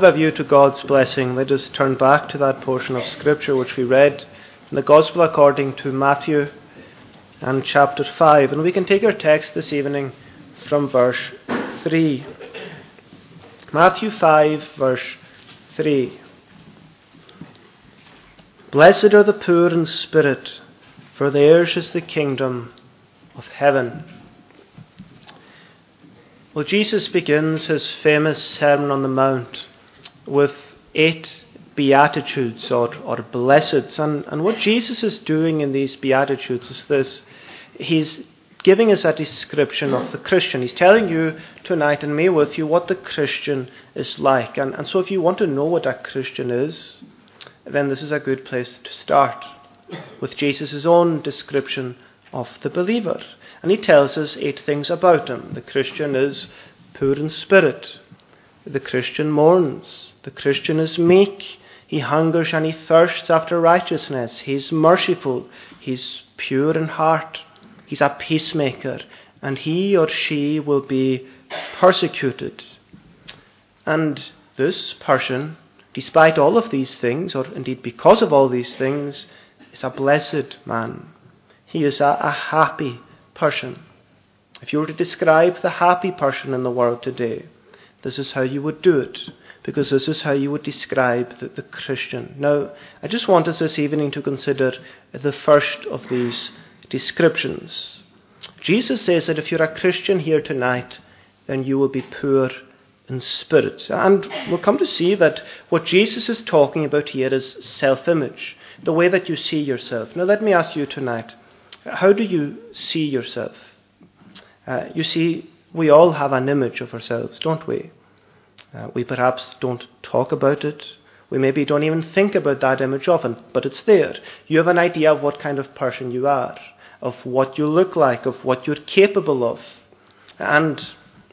With a view to God's blessing, let us turn back to that portion of Scripture which we read in the Gospel according to Matthew and chapter 5. And we can take our text this evening from verse 3. Matthew 5, verse 3. Blessed are the poor in spirit, for theirs is the kingdom of heaven. Well, Jesus begins his famous Sermon on the Mount with eight Beatitudes or, or blesseds. And, and what Jesus is doing in these Beatitudes is this He's giving us a description of the Christian. He's telling you tonight and me with you what the Christian is like. And, and so, if you want to know what a Christian is, then this is a good place to start with Jesus' own description of the believer. And he tells us eight things about him. The Christian is poor in spirit. The Christian mourns. The Christian is meek. He hungers and he thirsts after righteousness. He's merciful. He's pure in heart. He's a peacemaker. And he or she will be persecuted. And this person, despite all of these things, or indeed because of all these things, is a blessed man. He is a, a happy person. If you were to describe the happy person in the world today, this is how you would do it, because this is how you would describe the, the Christian. Now, I just want us this evening to consider the first of these descriptions. Jesus says that if you're a Christian here tonight, then you will be poor in spirit. And we'll come to see that what Jesus is talking about here is self image, the way that you see yourself. Now, let me ask you tonight how do you see yourself? Uh, you see, we all have an image of ourselves, don't we? Uh, we perhaps don't talk about it. We maybe don't even think about that image often, but it's there. You have an idea of what kind of person you are, of what you look like, of what you're capable of. And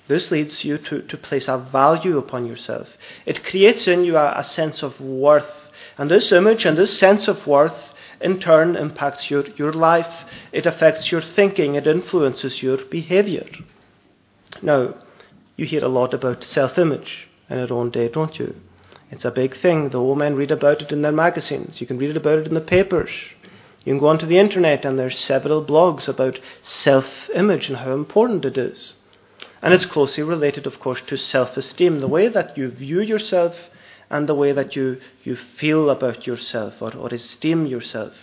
this leads you to, to place a value upon yourself. It creates in you a, a sense of worth. And this image and this sense of worth in turn impacts your, your life. It affects your thinking. It influences your behavior. Now, you hear a lot about self image in our own day, don't you? It's a big thing. The old men read about it in their magazines. You can read about it in the papers. You can go onto the internet, and there's several blogs about self image and how important it is. And it's closely related, of course, to self esteem, the way that you view yourself and the way that you, you feel about yourself or, or esteem yourself.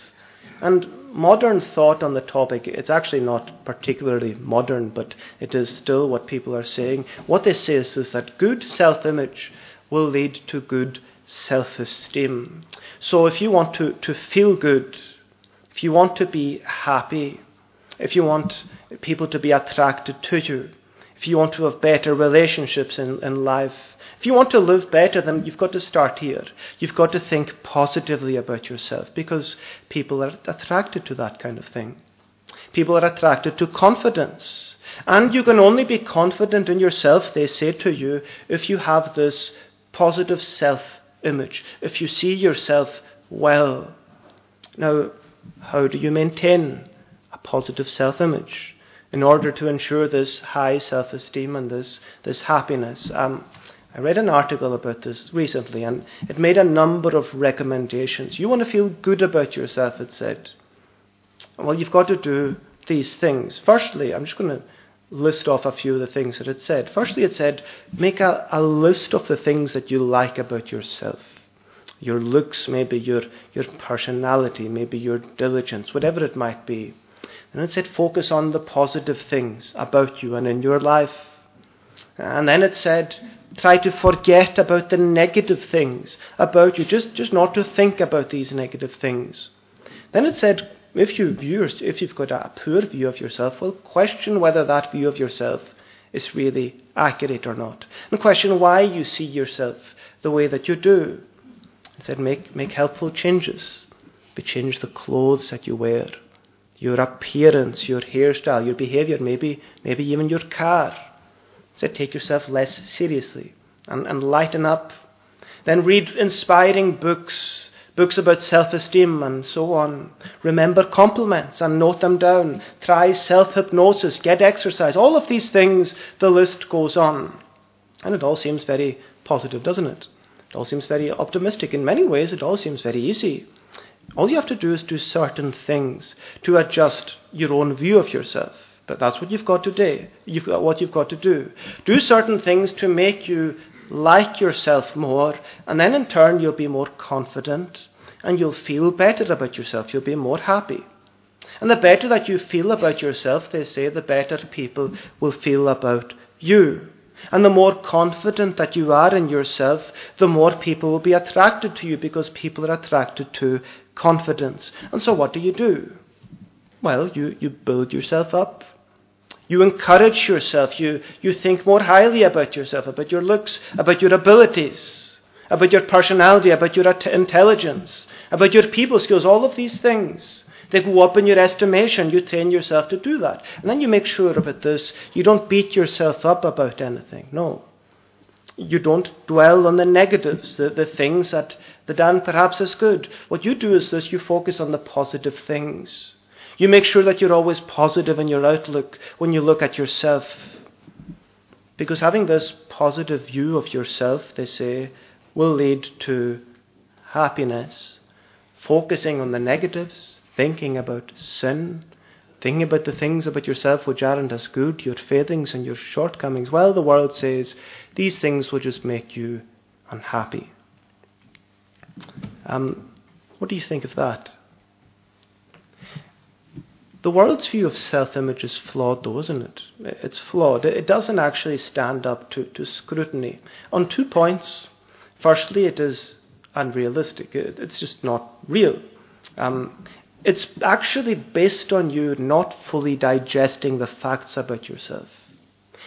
And modern thought on the topic, it's actually not particularly modern, but it is still what people are saying. What they say is, is that good self image will lead to good self esteem. So if you want to, to feel good, if you want to be happy, if you want people to be attracted to you, if you want to have better relationships in, in life, if you want to live better, then you've got to start here. You've got to think positively about yourself because people are attracted to that kind of thing. People are attracted to confidence. And you can only be confident in yourself, they say to you, if you have this positive self image, if you see yourself well. Now, how do you maintain a positive self image? In order to ensure this high self esteem and this, this happiness. Um, I read an article about this recently and it made a number of recommendations. You want to feel good about yourself, it said. Well, you've got to do these things. Firstly, I'm just going to list off a few of the things that it said. Firstly, it said, make a, a list of the things that you like about yourself. Your looks, maybe your, your personality, maybe your diligence, whatever it might be. And it said, focus on the positive things about you and in your life. And then it said, try to forget about the negative things about you, just, just not to think about these negative things. Then it said, if, you view, if you've got a poor view of yourself, well, question whether that view of yourself is really accurate or not. And question why you see yourself the way that you do. It said, make, make helpful changes. But change the clothes that you wear your appearance, your hairstyle, your behavior, maybe, maybe even your car. So take yourself less seriously and, and lighten up. Then read inspiring books, books about self esteem and so on. Remember compliments and note them down. Try self hypnosis, get exercise. All of these things, the list goes on. And it all seems very positive, doesn't it? It all seems very optimistic. In many ways, it all seems very easy. All you have to do is do certain things to adjust your own view of yourself. But that's what you've got to do. You've got what you've got to do. Do certain things to make you like yourself more, and then in turn you'll be more confident and you'll feel better about yourself. You'll be more happy. And the better that you feel about yourself, they say, the better people will feel about you. And the more confident that you are in yourself, the more people will be attracted to you because people are attracted to confidence. And so what do you do? Well, you, you build yourself up. You encourage yourself. You, you think more highly about yourself, about your looks, about your abilities, about your personality, about your intelligence, about your people skills, all of these things. They go up in your estimation. You train yourself to do that. And then you make sure about this. You don't beat yourself up about anything. No. You don't dwell on the negatives, the, the things that, that Dan perhaps is good. What you do is this you focus on the positive things. You make sure that you're always positive in your outlook when you look at yourself. Because having this positive view of yourself, they say, will lead to happiness. Focusing on the negatives, thinking about sin, thinking about the things about yourself which aren't as good, your failings and your shortcomings. Well, the world says these things will just make you unhappy. Um, what do you think of that? The world's view of self image is flawed, though, isn't it? It's flawed. It doesn't actually stand up to, to scrutiny. On two points. Firstly, it is unrealistic, it's just not real. Um, it's actually based on you not fully digesting the facts about yourself.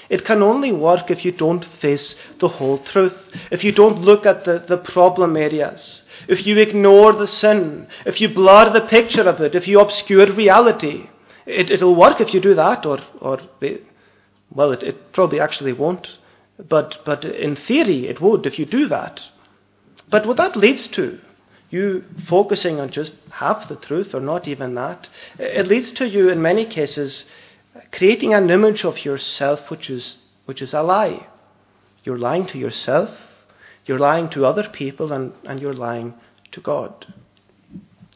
It can only work if you don't face the whole truth, if you don't look at the, the problem areas, if you ignore the sin, if you blur the picture of it, if you obscure reality. It, it'll work if you do that, or, or well, it, it probably actually won't. But, but in theory, it would if you do that. But what that leads to, you focusing on just half the truth or not even that, it leads to you, in many cases, creating an image of yourself which is, which is a lie. You're lying to yourself, you're lying to other people, and, and you're lying to God.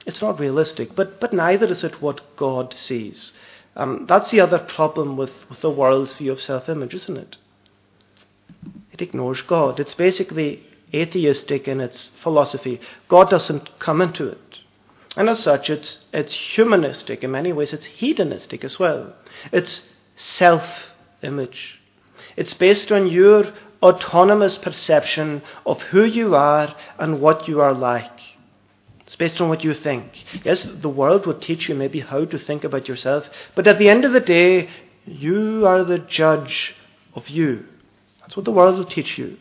It's not realistic, but, but neither is it what God sees. Um, that's the other problem with, with the world's view of self image, isn't it? It ignores God. It's basically atheistic in its philosophy. God doesn't come into it. And as such, it's, it's humanistic. In many ways, it's hedonistic as well. It's self image. It's based on your autonomous perception of who you are and what you are like. It's based on what you think. Yes, the world will teach you maybe how to think about yourself, but at the end of the day, you are the judge of you. That's what the world will teach you.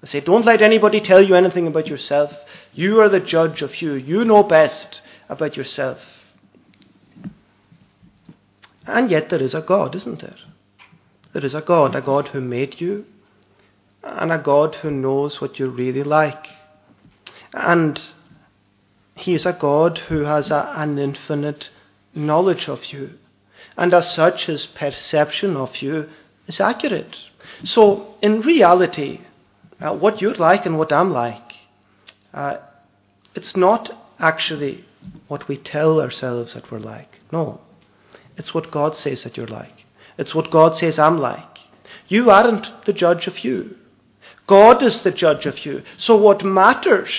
They say, don't let anybody tell you anything about yourself. You are the judge of you. You know best about yourself. And yet there is a God, isn't there? There is a God, a God who made you, and a God who knows what you're really like. And He is a God who has a, an infinite knowledge of you. And as such, His perception of you is accurate. So, in reality, uh, what you're like and what I'm like, uh, it's not actually what we tell ourselves that we're like. No. It's what God says that you're like. It's what God says I'm like. You aren't the judge of you. God is the judge of you. So what matters,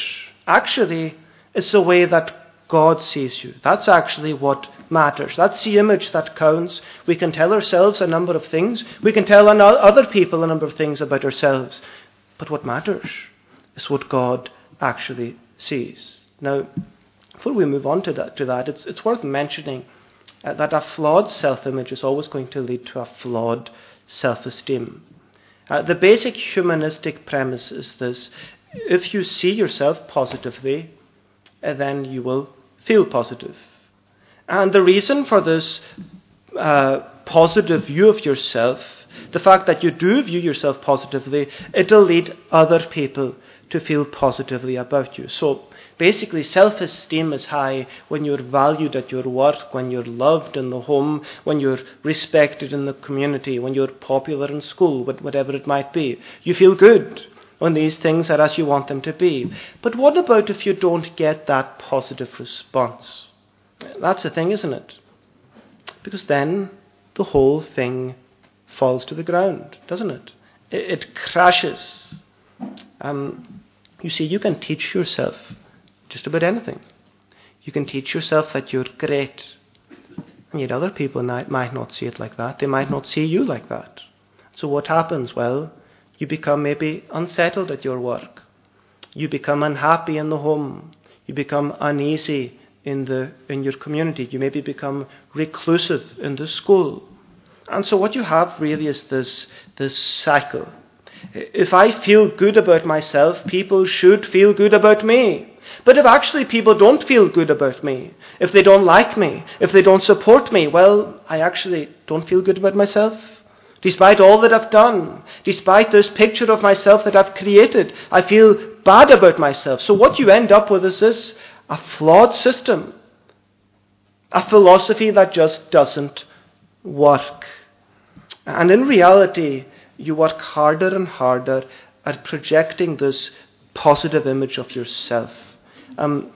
actually, is the way that God sees you. That's actually what matters. That's the image that counts. We can tell ourselves a number of things. We can tell other people a number of things about ourselves. But what matters is what God actually sees. Now, before we move on to that, to that it's, it's worth mentioning uh, that a flawed self image is always going to lead to a flawed self esteem. Uh, the basic humanistic premise is this if you see yourself positively, uh, then you will feel positive. And the reason for this uh, positive view of yourself, the fact that you do view yourself positively, it'll lead other people to feel positively about you. So basically, self esteem is high when you're valued at your work, when you're loved in the home, when you're respected in the community, when you're popular in school, whatever it might be. You feel good. when these things are as you want them to be. But what about if you don't get that positive response? That's the thing, isn't it? Because then the whole thing falls to the ground, doesn't it? It, it crashes. Um, you see, you can teach yourself just about anything. You can teach yourself that you're great. And yet other people might, not see it like that. They might not see you like that. So what happens? Well, you become maybe unsettled at your work. You become unhappy in the home. You become uneasy in, the, in your community. You maybe become reclusive in the school. And so what you have really is this, this cycle. If I feel good about myself, people should feel good about me. But if actually people don't feel good about me, if they don't like me, if they don't support me, well, I actually don't feel good about myself. Despite all that I've done, despite this picture of myself that I've created, I feel bad about myself. So what you end up with is this a flawed system, a philosophy that just doesn't work. And in reality, you work harder and harder at projecting this positive image of yourself. Um,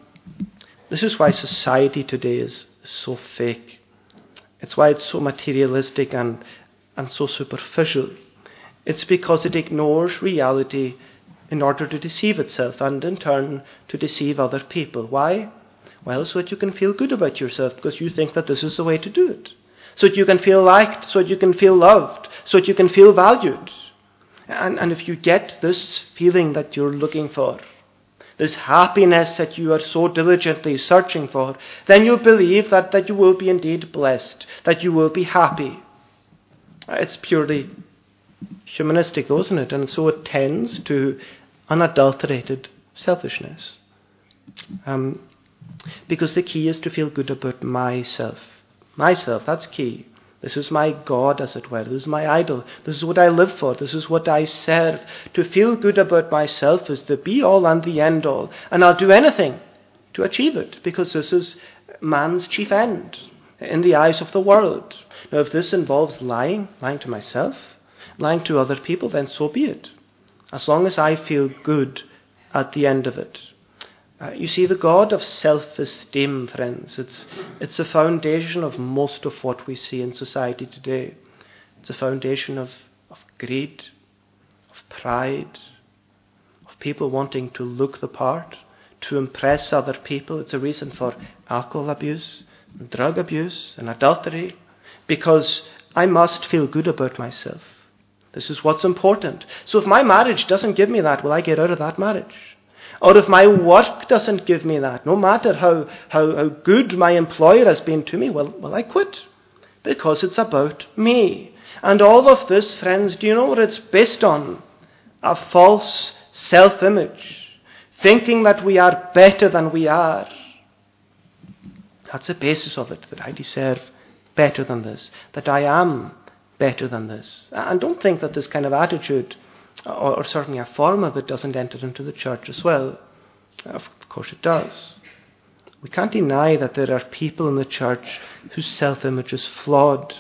this is why society today is so fake. It's why it's so materialistic and, and so superficial. It's because it ignores reality in order to deceive itself and in turn to deceive other people. Why? Well, so that you can feel good about yourself because you think that this is the way to do it. So that you can feel liked, so that you can feel loved, so that you can feel valued. And, and if you get this feeling that you're looking for, this happiness that you are so diligently searching for, then you believe that, that you will be indeed blessed, that you will be happy. It's purely humanistic, though, isn't it? And so it tends to unadulterated selfishness. Um, because the key is to feel good about myself. Myself, that's key. This is my God, as it were. This is my idol. This is what I live for. This is what I serve. To feel good about myself is the be all and the end all. And I'll do anything to achieve it because this is man's chief end in the eyes of the world. Now, if this involves lying, lying to myself, lying to other people, then so be it. As long as I feel good at the end of it. Uh, you see, the God of self esteem, friends, it's, it's the foundation of most of what we see in society today. It's a foundation of, of greed, of pride, of people wanting to look the part, to impress other people. It's a reason for alcohol abuse, drug abuse, and adultery, because I must feel good about myself. This is what's important. So if my marriage doesn't give me that, will I get out of that marriage? Or if my work doesn't give me that, no matter how, how, how good my employer has been to me, well, well, I quit. Because it's about me. And all of this, friends, do you know what it's based on? A false self image. Thinking that we are better than we are. That's the basis of it, that I deserve better than this, that I am better than this. And don't think that this kind of attitude or, or certainly a form of it doesn't enter into the church as well. Of course it does. We can't deny that there are people in the church whose self image is flawed.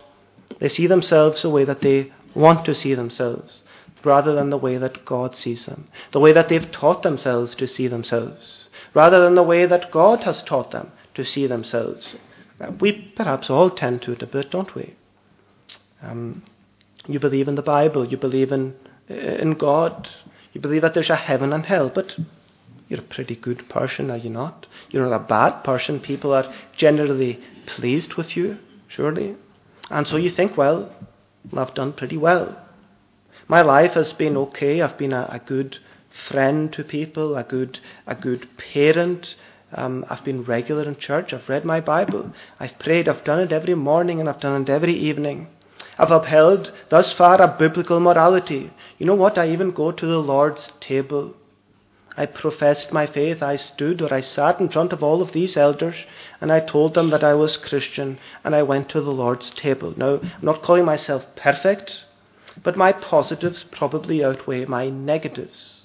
They see themselves the way that they want to see themselves, rather than the way that God sees them, the way that they've taught themselves to see themselves, rather than the way that God has taught them to see themselves. We perhaps all tend to it a bit, don't we? Um, you believe in the Bible, you believe in in God. You believe that there's a heaven and hell, but you're a pretty good person, are you not? You're not a bad person. People are generally pleased with you, surely. And so you think, well, I've done pretty well. My life has been okay. I've been a, a good friend to people, a good, a good parent. Um, I've been regular in church. I've read my Bible. I've prayed. I've done it every morning and I've done it every evening. I've upheld thus far a biblical morality. You know what? I even go to the Lord's table. I professed my faith. I stood or I sat in front of all of these elders and I told them that I was Christian and I went to the Lord's table. Now, I'm not calling myself perfect, but my positives probably outweigh my negatives.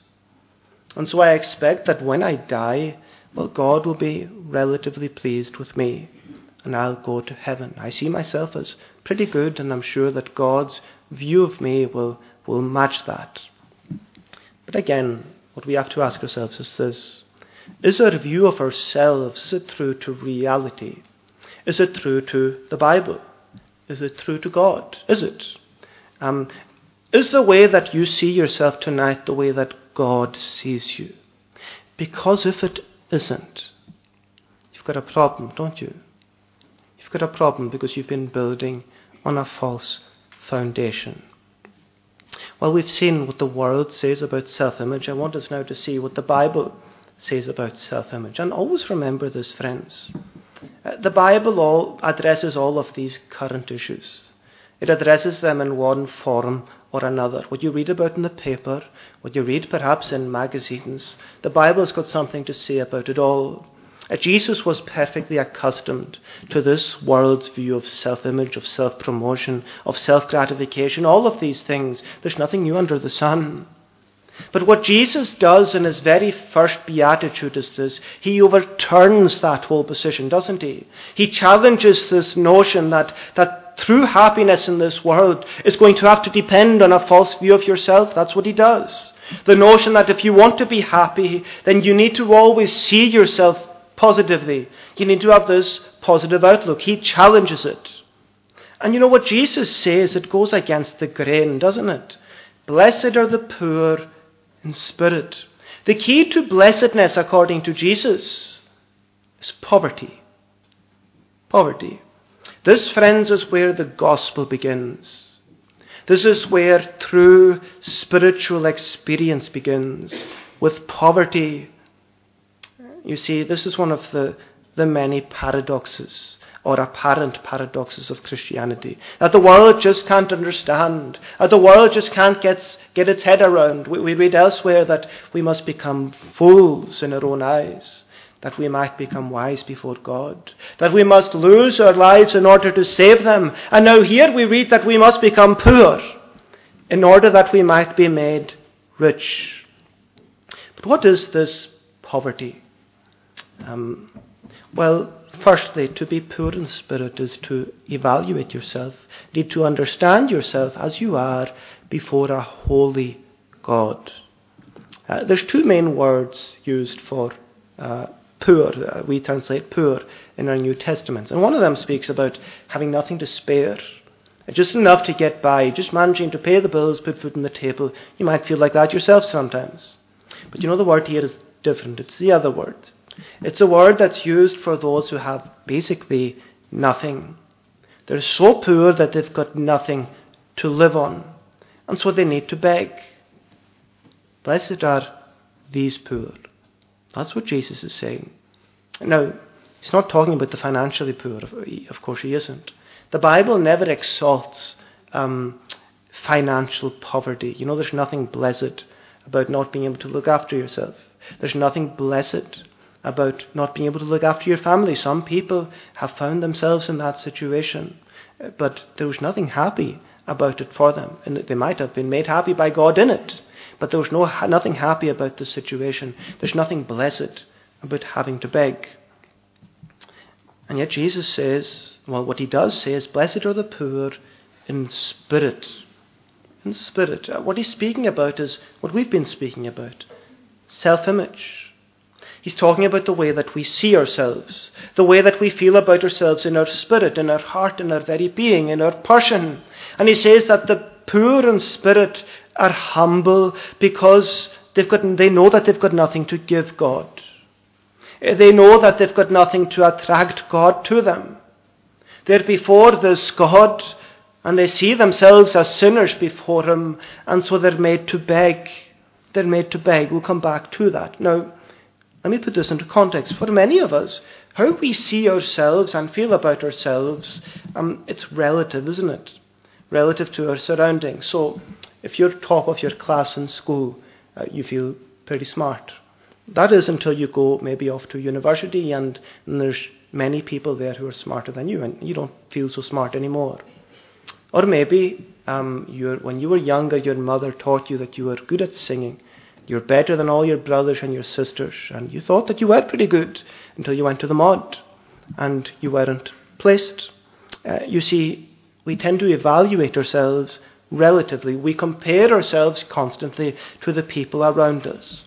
And so I expect that when I die, well, God will be relatively pleased with me and I'll go to heaven. I see myself as pretty good, and I'm sure that God's view of me will, will match that. But again, what we have to ask ourselves is this Is our view of ourselves, is it true to reality? Is it true to the Bible? Is it true to God? Is it? Um, is the way that you see yourself tonight the way that God sees you? Because if it isn't, you've got a problem, don't you? You've got a problem because you've been building on a false foundation. Well, we've seen what the world says about self image. I want us now to see what the Bible says about self image. And always remember this, friends. Uh, the Bible all addresses all of these current issues. It addresses them in one form or another. What you read about in the paper, what you read perhaps in magazines, the Bible's got something to say about it all. Uh, Jesus was perfectly accustomed to this world's view of self image, of self promotion, of self gratification, all of these things. There's nothing new under the sun. But what Jesus does in his very first beatitude is this he overturns that whole position, doesn't he? He challenges this notion that, that true happiness in this world is going to have to depend on a false view of yourself. That's what he does. The notion that if you want to be happy, then you need to always see yourself positively. You need to have this positive outlook. He challenges it. And you know what Jesus says? It goes against the grain, doesn't it? Blessed are the poor in spirit. The key to blessedness, according to Jesus, is poverty. Poverty. This, friends, is where the gospel begins. This is where true spiritual experience begins, with poverty you see, this is one of the, the many paradoxes or apparent paradoxes of Christianity that the world just can't understand, that the world just can't get, get its head around. We, we read elsewhere that we must become fools in our own eyes, that we might become wise before God, that we must lose our lives in order to save them. And now here we read that we must become poor in order that we might be made rich. But what is this poverty? Um, well, firstly, to be poor in spirit is to evaluate yourself, need to understand yourself as you are before a holy God. Uh, there's two main words used for uh, poor. Uh, we translate poor in our New Testaments. And one of them speaks about having nothing to spare. Just enough to get by, just managing to pay the bills, put food on the table. You might feel like that yourself sometimes. But you know the word here is different. It's the other word. It's a word that's used for those who have basically nothing. They're so poor that they've got nothing to live on, and so they need to beg. Blessed are these poor. That's what Jesus is saying. Now, he's not talking about the financially poor, of course, he isn't. The Bible never exalts um, financial poverty. You know, there's nothing blessed about not being able to look after yourself. There's nothing blessed about not being able to look after your family. Some people have found themselves in that situation, but there was nothing happy about it for them. And they might have been made happy by God in it, but there was no, nothing happy about the situation. There's nothing blessed about having to beg. And yet Jesus says, well, what he does say is, Blessed are the poor in spirit. In spirit. What he's speaking about is what we've been speaking about self image He's talking about the way that we see ourselves, the way that we feel about ourselves in our spirit, in our heart, in our very being, in our person. And he says that the poor in spirit are humble because they've got, they know that they've got nothing to give God. They know that they've got nothing to attract God to them. They're before this God and they see themselves as sinners before Him, and so they're made to beg. They're made to beg. We'll come back to that. Now, let me put this into context. For many of us, how we see ourselves and feel about ourselves, um, it's relative, isn't it? Relative to our surroundings. So, if you're top of your class in school, uh, you feel pretty smart. That is until you go maybe off to university and, and there's many people there who are smarter than you, and you don't feel so smart anymore. Or maybe um, when you were younger, your mother taught you that you were good at singing, you're better than all your brothers and your sisters. And you thought that you were pretty good until you went to the mod and you weren't placed. Uh, you see, we tend to evaluate ourselves relatively. We compare ourselves constantly to the people around us.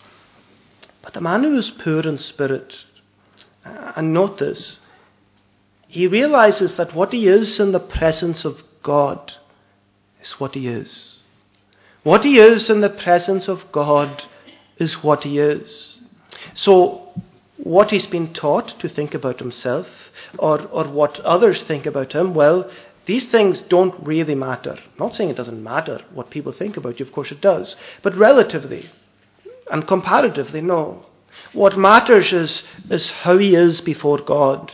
But the man who is poor in spirit, uh, and note this, he realizes that what he is in the presence of God is what he is. What he is in the presence of God is what he is. So, what he's been taught to think about himself, or, or what others think about him, well, these things don't really matter. I'm not saying it doesn't matter what people think about you, of course it does. But relatively and comparatively, no. What matters is, is how he is before God.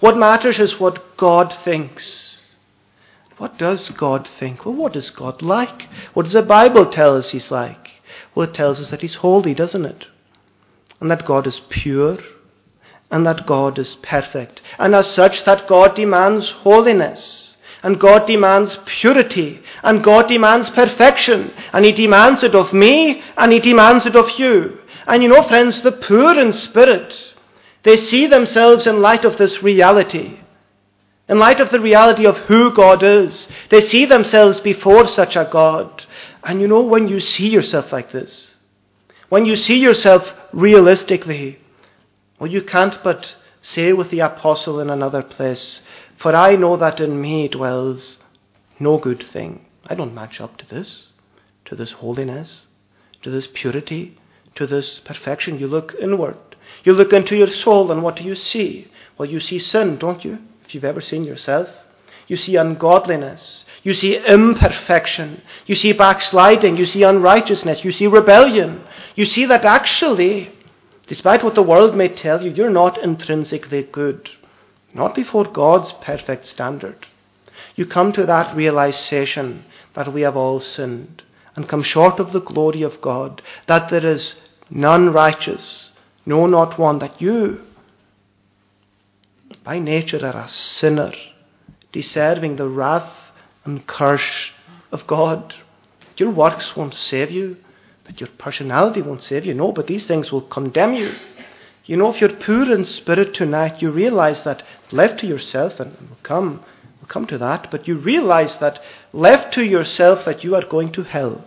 What matters is what God thinks. What does God think? Well, what is God like? What does the Bible tell us he's like? Well, it tells us that he's holy, doesn't it? And that God is pure. And that God is perfect. And as such, that God demands holiness. And God demands purity. And God demands perfection. And He demands it of me, and He demands it of you. And you know, friends, the poor in spirit, they see themselves in light of this reality. In light of the reality of who God is. They see themselves before such a God. And you know, when you see yourself like this, when you see yourself realistically, well, you can't but say with the apostle in another place, for I know that in me dwells no good thing. I don't match up to this, to this holiness, to this purity, to this perfection. You look inward. You look into your soul, and what do you see? Well, you see sin, don't you? If you've ever seen yourself, you see ungodliness. You see imperfection. You see backsliding. You see unrighteousness. You see rebellion. You see that actually, despite what the world may tell you, you're not intrinsically good not before God's perfect standard. You come to that realization that we have all sinned and come short of the glory of God, that there is none righteous, no, not one, that you, by nature, are a sinner, deserving the wrath and curse of God. Your works won't save you, but your personality won't save you. No, but these things will condemn you. You know, if you're poor in spirit tonight, you realize that left to yourself, and we'll come, we'll come to that, but you realize that left to yourself that you are going to hell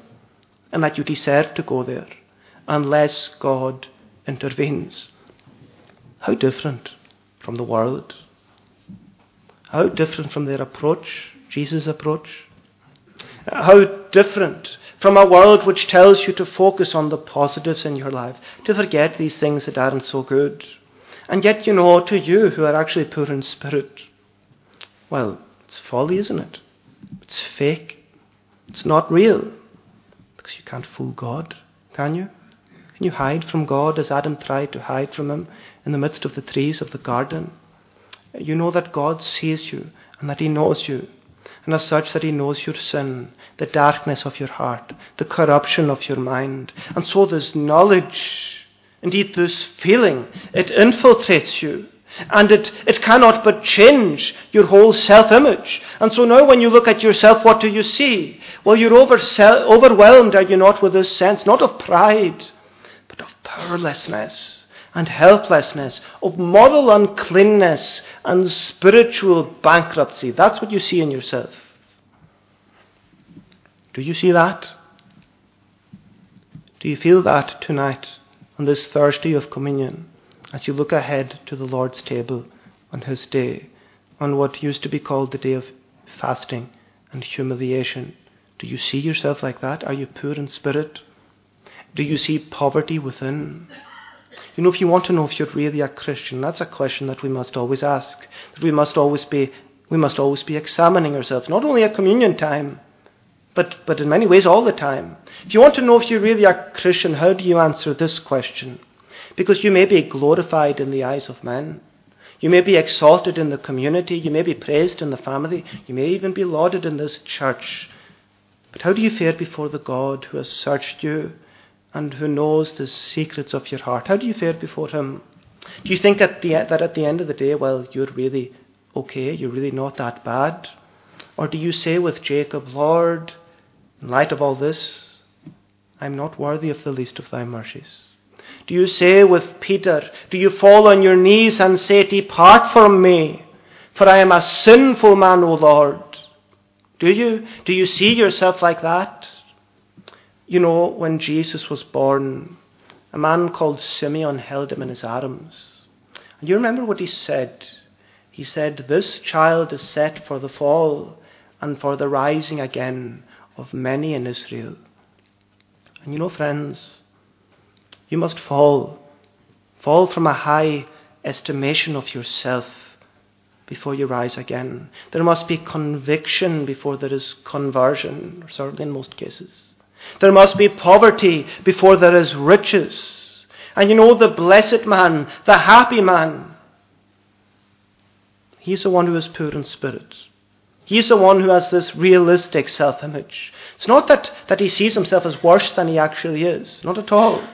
and that you deserve to go there unless God intervenes. How different from the world. How different from their approach, Jesus' approach. How different from a world which tells you to focus on the positives in your life, to forget these things that aren't so good. And yet, you know, to you who are actually poor in spirit, well, it's folly, isn't it? It's fake. It's not real. Because you can't fool God, can you? Can you hide from God as Adam tried to hide from him in the midst of the trees of the garden? You know that God sees you and that He knows you and as such that He knows your sin, the darkness of your heart, the corruption of your mind. And so this knowledge, indeed this feeling, it infiltrates you. And it, it cannot but change your whole self image. And so now, when you look at yourself, what do you see? Well, you're over, overwhelmed, are you not, with this sense, not of pride, powerlessness and helplessness, of moral uncleanness and spiritual bankruptcy. That's what you see in yourself. Do you see that? Do you feel that tonight on this Thursday of communion as you look ahead to the Lord's table on His day, on what used to be called the day of fasting and humiliation? Do you see yourself like that? Are you poor in spirit? Do you see poverty within? You know, if you want to know if you're really a Christian, that's a question that we must always ask. That we must always be, we must always be examining ourselves, not only at communion time, but, but in many ways all the time. If you want to know if you're really a Christian, how do you answer this question? Because you may be glorified in the eyes of men. You may be exalted in the community. You may be praised in the family. You may even be lauded in this church. But how do you fare before the God who has searched you and who knows the secrets of your heart. How do you fare before Him? Do you think at the, that at the end of the day, well, you're really okay, you're really not that bad? Or do you say with Jacob, Lord, in light of all this, I'm not worthy of the least of thy mercies? Do you say with Peter, do you fall on your knees and say, Depart from me, for I am a sinful man, O Lord? Do you? Do you see yourself like that? You know, when Jesus was born, a man called Simeon held him in his arms. And you remember what he said? He said, This child is set for the fall and for the rising again of many in Israel. And you know, friends, you must fall. Fall from a high estimation of yourself before you rise again. There must be conviction before there is conversion, certainly in most cases. There must be poverty before there is riches. And you know, the blessed man, the happy man, he's the one who is poor in spirit. He's the one who has this realistic self image. It's not that, that he sees himself as worse than he actually is. Not at all.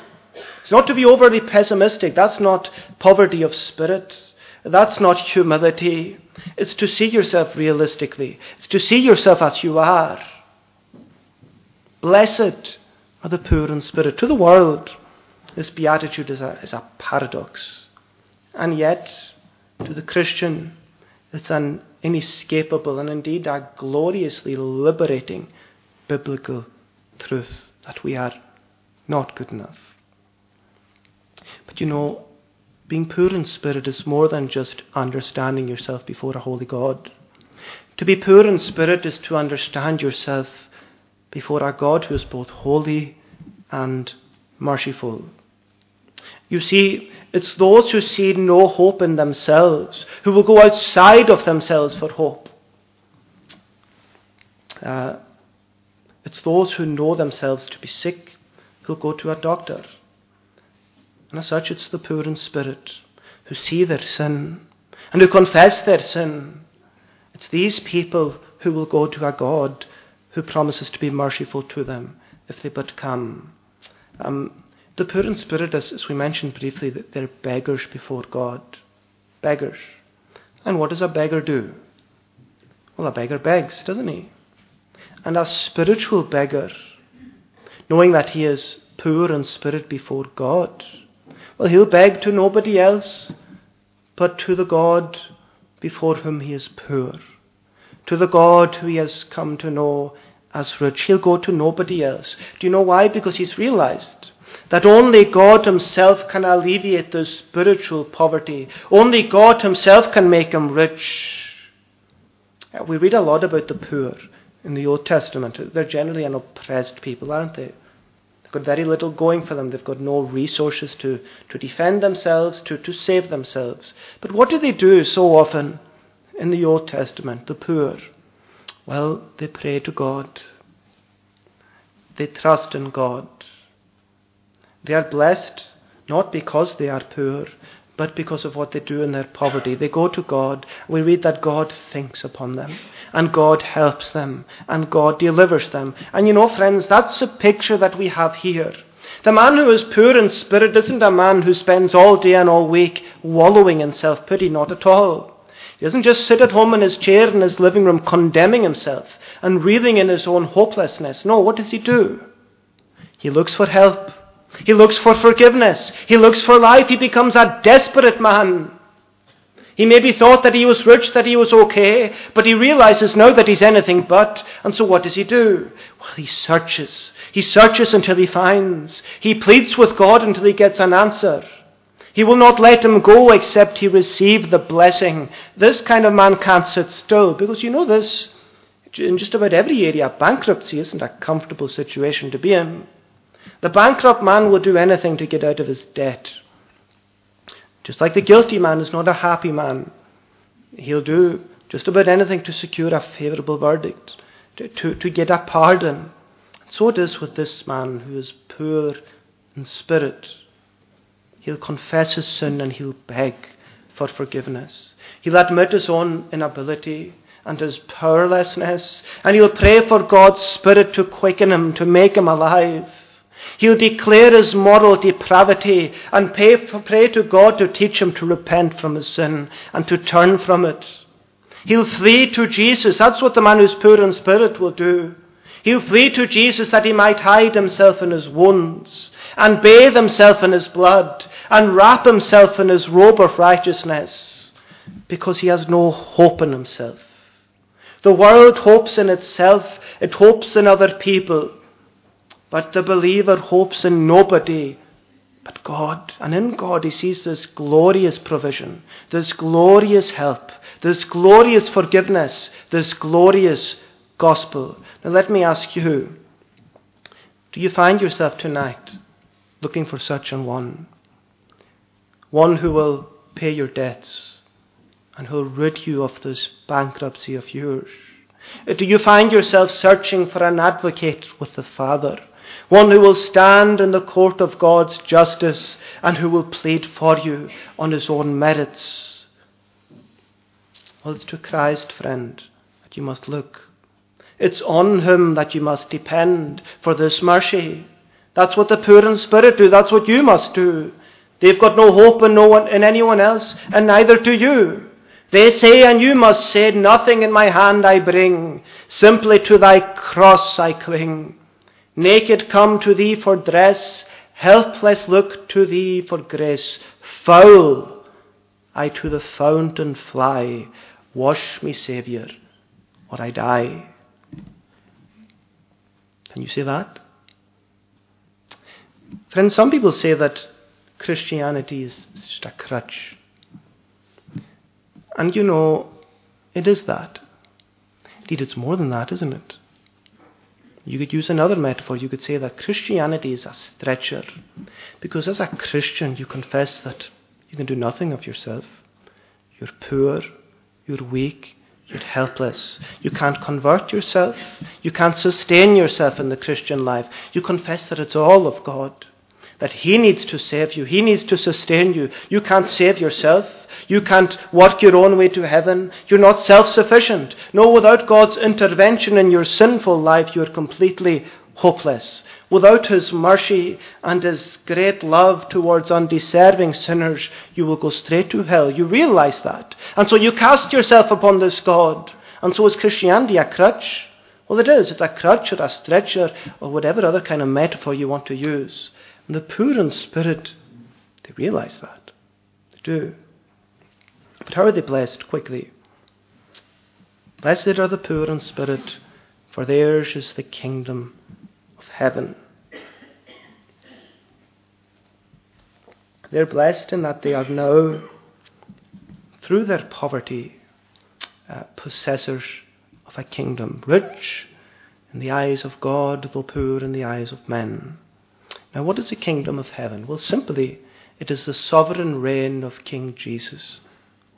It's not to be overly pessimistic. That's not poverty of spirit. That's not humility. It's to see yourself realistically. It's to see yourself as you are. Blessed are the poor in spirit. To the world, this beatitude is a, is a paradox. And yet, to the Christian, it's an inescapable and indeed a gloriously liberating biblical truth that we are not good enough. But you know, being poor in spirit is more than just understanding yourself before a holy God. To be poor in spirit is to understand yourself before a God who is both holy and merciful. You see, it's those who see no hope in themselves, who will go outside of themselves for hope. Uh, it's those who know themselves to be sick who go to a doctor. And as such, it's the poor in spirit who see their sin and who confess their sin. It's these people who will go to a God who promises to be merciful to them if they but come. Um, the poor in spirit, as, as we mentioned briefly, that they're beggars before God. Beggars. And what does a beggar do? Well, a beggar begs, doesn't he? And a spiritual beggar, knowing that he is poor in spirit before God, well, he'll beg to nobody else but to the God before whom he is poor, to the God who he has come to know as rich. He'll go to nobody else. Do you know why? Because he's realized that only God Himself can alleviate the spiritual poverty. Only God Himself can make him rich. Uh, we read a lot about the poor in the Old Testament. They're generally an oppressed people, aren't they? They've got very little going for them. They've got no resources to, to defend themselves, to, to save themselves. But what do they do so often in the Old Testament, the poor? Well, they pray to God. They trust in God. They are blessed not because they are poor, but because of what they do in their poverty. They go to God. We read that God thinks upon them, and God helps them, and God delivers them. And you know, friends, that's a picture that we have here. The man who is poor in spirit isn't a man who spends all day and all week wallowing in self pity, not at all. He doesn't just sit at home in his chair in his living room condemning himself and reeling in his own hopelessness. No, what does he do? He looks for help. He looks for forgiveness. He looks for life. He becomes a desperate man. He maybe thought that he was rich, that he was okay, but he realizes now that he's anything but. And so what does he do? Well, he searches. He searches until he finds. He pleads with God until he gets an answer. He will not let him go except he receive the blessing. This kind of man can't sit still because you know this. In just about every area, bankruptcy isn't a comfortable situation to be in. The bankrupt man will do anything to get out of his debt. Just like the guilty man is not a happy man. He'll do just about anything to secure a favourable verdict, to, to, to get a pardon. So it is with this man who is poor in spirit. He'll confess his sin and he'll beg for forgiveness. He'll admit his own inability and his powerlessness, and he'll pray for God's Spirit to quicken him, to make him alive. He'll declare his moral depravity and pray, pray to God to teach him to repent from his sin and to turn from it. He'll flee to Jesus. That's what the man who's poor in spirit will do. He'll flee to Jesus that he might hide himself in his wounds and bathe himself in his blood and wrap himself in his robe of righteousness because he has no hope in himself. The world hopes in itself, it hopes in other people. But the believer hopes in nobody but God. And in God, he sees this glorious provision, this glorious help, this glorious forgiveness, this glorious gospel. Now, let me ask you do you find yourself tonight looking for such an one? One who will pay your debts and who will rid you of this bankruptcy of yours? Do you find yourself searching for an advocate with the Father? One who will stand in the court of God's justice and who will plead for you on his own merits. Well, it's to Christ, friend, that you must look. It's on him that you must depend for this mercy. That's what the poor in spirit do. That's what you must do. They've got no hope in no one in anyone else, and neither do you. They say, and you must say, Nothing in my hand I bring, simply to thy cross I cling. Naked come to thee for dress, helpless look to thee for grace. Foul, I to the fountain fly. Wash me, Saviour, or I die. Can you say that? Friends, some people say that Christianity is just a crutch. And you know, it is that. Indeed, it's more than that, isn't it? You could use another metaphor. You could say that Christianity is a stretcher. Because as a Christian, you confess that you can do nothing of yourself. You're poor, you're weak, you're helpless. You can't convert yourself. You can't sustain yourself in the Christian life. You confess that it's all of God. That He needs to save you. He needs to sustain you. You can't save yourself. You can't work your own way to heaven. You're not self sufficient. No, without God's intervention in your sinful life, you're completely hopeless. Without His mercy and His great love towards undeserving sinners, you will go straight to hell. You realize that. And so you cast yourself upon this God. And so is Christianity a crutch? Well, it is. It's a crutch or a stretcher or whatever other kind of metaphor you want to use. And the poor in spirit, they realize that. They do. But how are they blessed? Quickly. Blessed are the poor in spirit, for theirs is the kingdom of heaven. They're blessed in that they are now, through their poverty, uh, possessors of a kingdom, rich in the eyes of God, though poor in the eyes of men. Now, what is the kingdom of heaven? Well, simply, it is the sovereign reign of King Jesus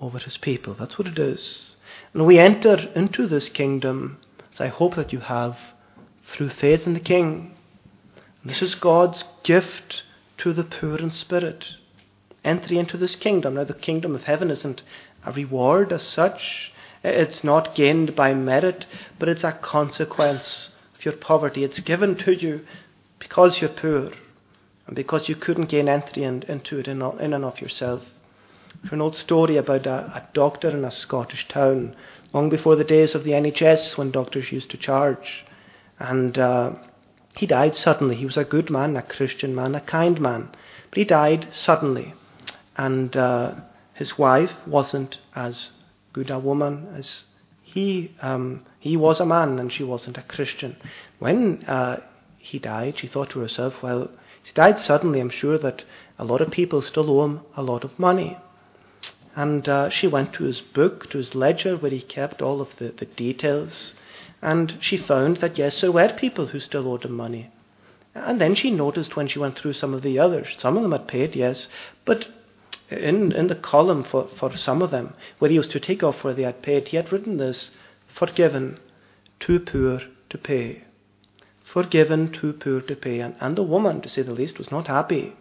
over his people. That's what it is. And we enter into this kingdom, as I hope that you have, through faith in the King. And this is God's gift to the poor in spirit. Entry into this kingdom. Now, the kingdom of heaven isn't a reward as such, it's not gained by merit, but it's a consequence of your poverty. It's given to you because you're poor and because you couldn't gain entry in, into it in, in and of yourself an old story about a, a doctor in a Scottish town, long before the days of the NHS when doctors used to charge. And uh, he died suddenly. He was a good man, a Christian man, a kind man. But he died suddenly. And uh, his wife wasn't as good a woman as he. Um, he was a man and she wasn't a Christian. When uh, he died, she thought to herself, well, he's died suddenly. I'm sure that a lot of people still owe him a lot of money. And uh, she went to his book, to his ledger, where he kept all of the, the details. And she found that, yes, there were people who still owed him money. And then she noticed when she went through some of the others, some of them had paid, yes, but in, in the column for, for some of them, where he was to take off where they had paid, he had written this forgiven, too poor to pay. Forgiven, too poor to pay. And, and the woman, to say the least, was not happy.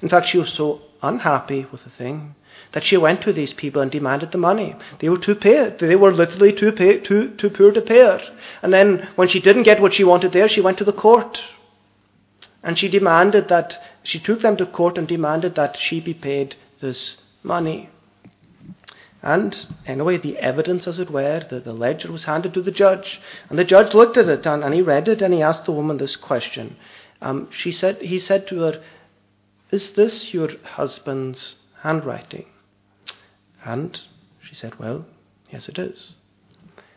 In fact, she was so unhappy with the thing that she went to these people and demanded the money. They were too pay, they were literally too, pay, too, too poor to pay her. And then when she didn't get what she wanted there, she went to the court. And she demanded that, she took them to court and demanded that she be paid this money. And anyway, the evidence, as it were, the, the ledger was handed to the judge. And the judge looked at it and, and he read it and he asked the woman this question. Um, she said, he said to her, Is this your husband's handwriting? And she said, Well, yes, it is.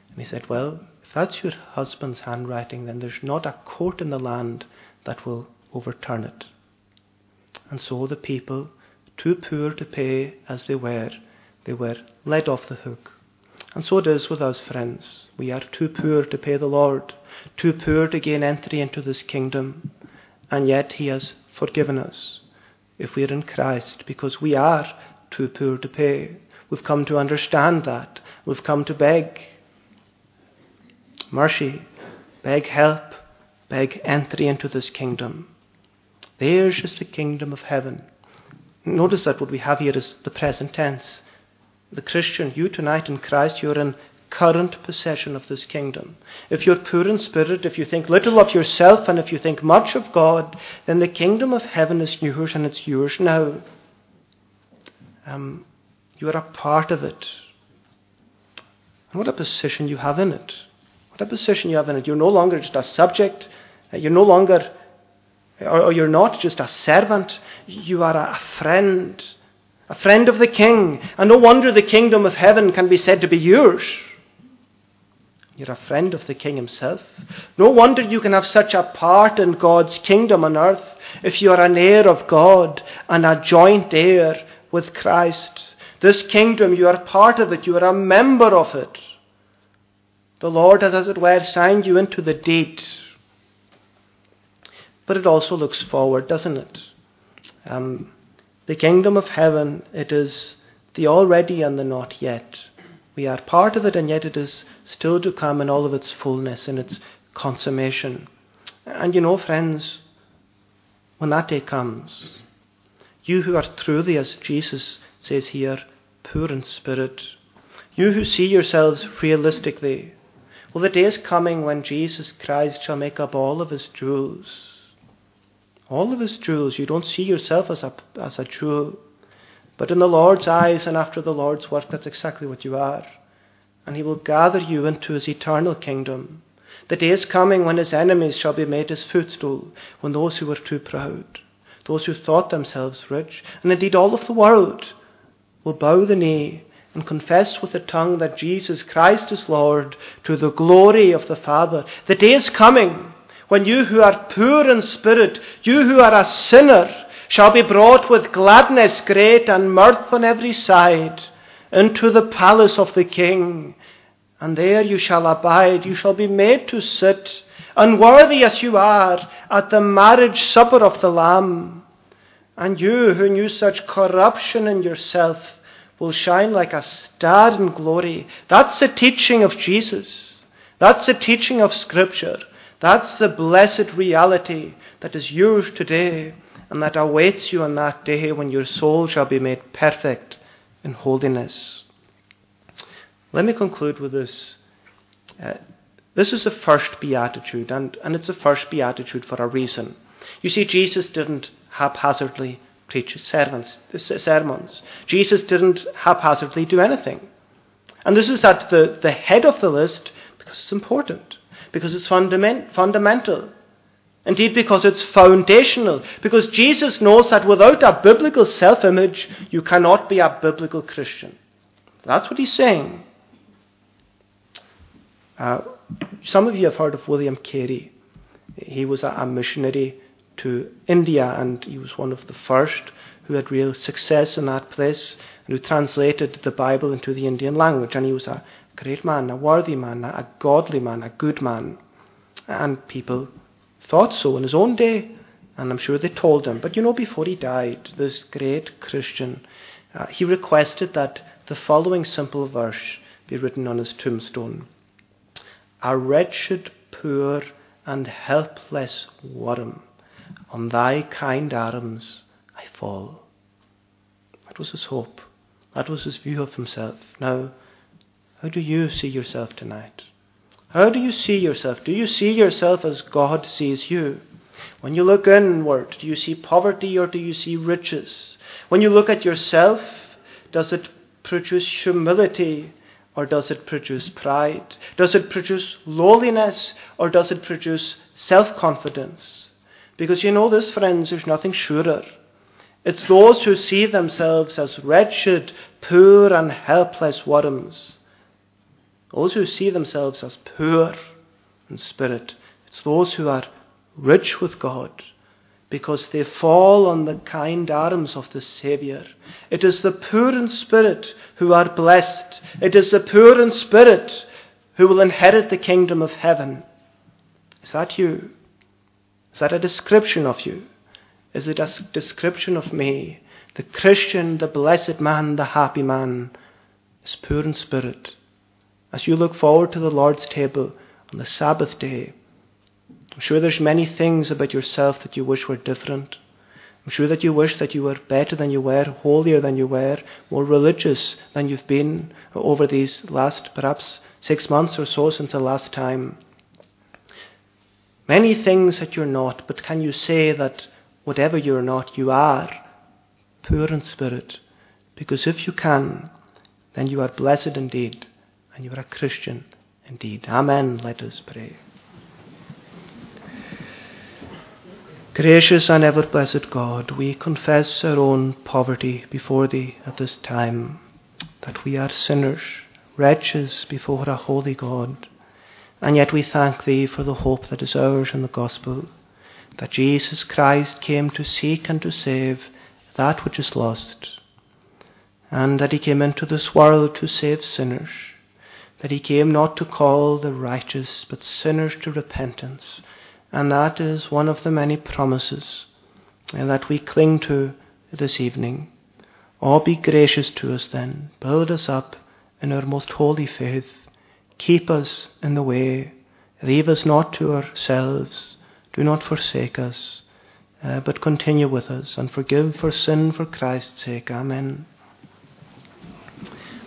And he said, Well, if that's your husband's handwriting, then there's not a court in the land that will overturn it. And so the people, too poor to pay as they were, they were led off the hook. And so it is with us, friends. We are too poor to pay the Lord, too poor to gain entry into this kingdom, and yet He has forgiven us if we are in Christ because we are too poor to pay. We've come to understand that. We've come to beg mercy, beg help, beg entry into this kingdom. Theirs is the kingdom of heaven. Notice that what we have here is the present tense. The Christian, you tonight in Christ, you're in current possession of this kingdom. If you're poor in spirit, if you think little of yourself, and if you think much of God, then the kingdom of heaven is yours and it's yours now. Um, you are a part of it. And what a position you have in it. What a position you have in it. You're no longer just a subject. You're no longer, or you're not just a servant. You are a friend. A friend of the king. And no wonder the kingdom of heaven can be said to be yours. You're a friend of the King himself. No wonder you can have such a part in God's kingdom on earth if you are an heir of God and a joint heir with Christ. This kingdom, you are part of it, you are a member of it. The Lord has, as it were, signed you into the deed. But it also looks forward, doesn't it? Um, the kingdom of heaven, it is the already and the not yet. We are part of it, and yet it is still to come in all of its fullness and its consummation. And you know, friends, when that day comes, you who are truly, as Jesus says here, poor in spirit, you who see yourselves realistically, well, the day is coming when Jesus Christ shall make up all of his jewels. All of us jewels. You don't see yourself as a, as a jewel. But in the Lord's eyes and after the Lord's work, that's exactly what you are. And He will gather you into His eternal kingdom. The day is coming when His enemies shall be made His footstool, when those who were too proud, those who thought themselves rich, and indeed all of the world, will bow the knee and confess with the tongue that Jesus Christ is Lord to the glory of the Father. The day is coming when you who are poor in spirit, you who are a sinner, shall be brought with gladness great and mirth on every side into the palace of the King. And there you shall abide, you shall be made to sit, unworthy as you are, at the marriage supper of the Lamb. And you who knew such corruption in yourself will shine like a star in glory. That's the teaching of Jesus. That's the teaching of Scripture. That's the blessed reality that is yours today and that awaits you on that day when your soul shall be made perfect in holiness. Let me conclude with this. Uh, this is the first beatitude, and, and it's the first beatitude for a reason. You see, Jesus didn't haphazardly preach sermons, sermons. Jesus didn't haphazardly do anything. And this is at the, the head of the list because it's important, because it's fundament, fundamental. Indeed, because it's foundational. Because Jesus knows that without a biblical self image, you cannot be a biblical Christian. That's what he's saying. Uh, some of you have heard of William Carey. He was a, a missionary to India, and he was one of the first who had real success in that place, and who translated the Bible into the Indian language. And he was a great man, a worthy man, a godly man, a good man. And people thought so in his own day, and I'm sure they told him. But you know, before he died, this great Christian, uh, he requested that the following simple verse be written on his tombstone A wretched, poor, and helpless worm, on thy kind arms I fall. That was his hope. That was his view of himself. Now, how do you see yourself tonight? How do you see yourself? Do you see yourself as God sees you? When you look inward, do you see poverty or do you see riches? When you look at yourself, does it produce humility or does it produce pride? Does it produce lowliness or does it produce self confidence? Because you know this, friends, there's nothing surer. It's those who see themselves as wretched, poor, and helpless worms those who see themselves as poor in spirit. It's those who are rich with God because they fall on the kind arms of the Saviour. It is the poor in spirit who are blessed. It is the poor in spirit who will inherit the kingdom of heaven. Is that you? Is that a description of you? Is it a description of me? The Christian, the blessed man, the happy man is poor in spirit. As you look forward to the Lord's table on the Sabbath day, I'm sure there's many things about yourself that you wish were different. I'm sure that you wish that you were better than you were, holier than you were, more religious than you've been over these last perhaps six months or so since the last time. Many things that you're not, but can you say that whatever you're not, you are poor in spirit? Because if you can, then you are blessed indeed, and you are a Christian indeed. Amen. Let us pray. Gracious and ever blessed God, we confess our own poverty before Thee at this time, that we are sinners, wretches before a holy God, and yet we thank Thee for the hope that is ours in the gospel, that Jesus Christ came to seek and to save that which is lost, and that He came into this world to save sinners, that He came not to call the righteous, but sinners to repentance and that is one of the many promises that we cling to this evening. Oh, be gracious to us then. Build us up in our most holy faith. Keep us in the way. Leave us not to ourselves. Do not forsake us, uh, but continue with us and forgive for sin for Christ's sake. Amen.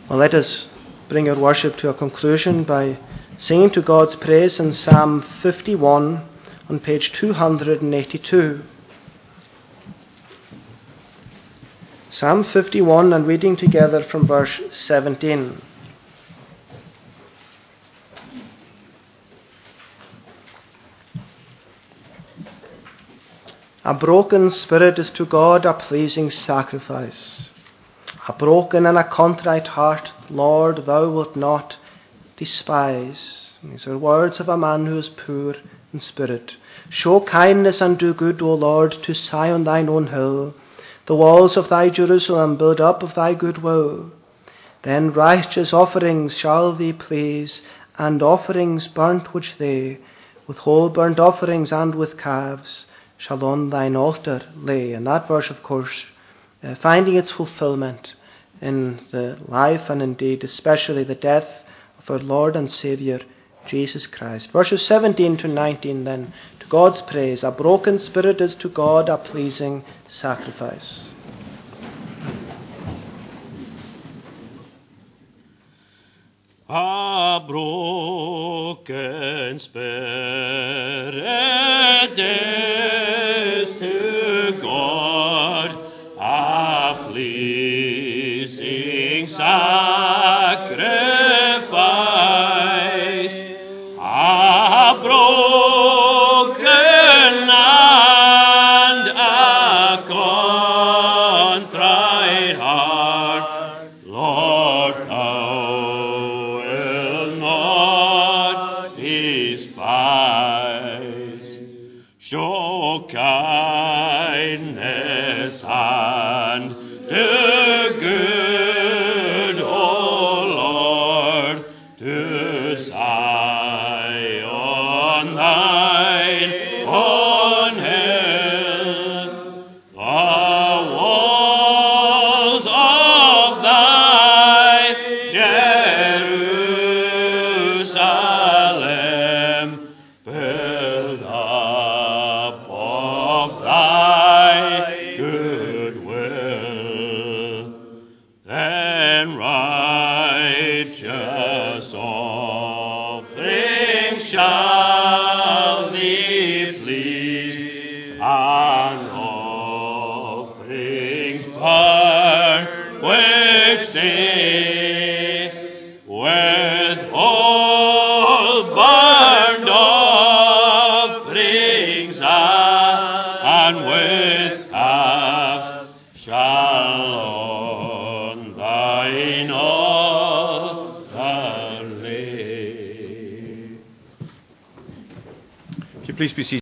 Well, let us bring our worship to a conclusion by singing to God's praise in Psalm 51 on page 282. Psalm 51 and reading together from verse 17. A broken spirit is to God a pleasing sacrifice. A broken and a contrite heart, Lord, thou wilt not despise. These are words of a man who is poor in spirit. Show kindness and do good, O Lord, to Sion thine own hill. The walls of thy Jerusalem build up of thy good will. Then righteous offerings shall thee please, and offerings burnt which they, with whole burnt offerings and with calves, shall on thine altar lay. And that verse, of course, uh, finding its fulfillment in the life and indeed especially the death of our Lord and Saviour Jesus Christ. Verses 17 to 19 then, to God's praise. A broken spirit is to God a pleasing sacrifice. A broken spirit pleasing Please be seated.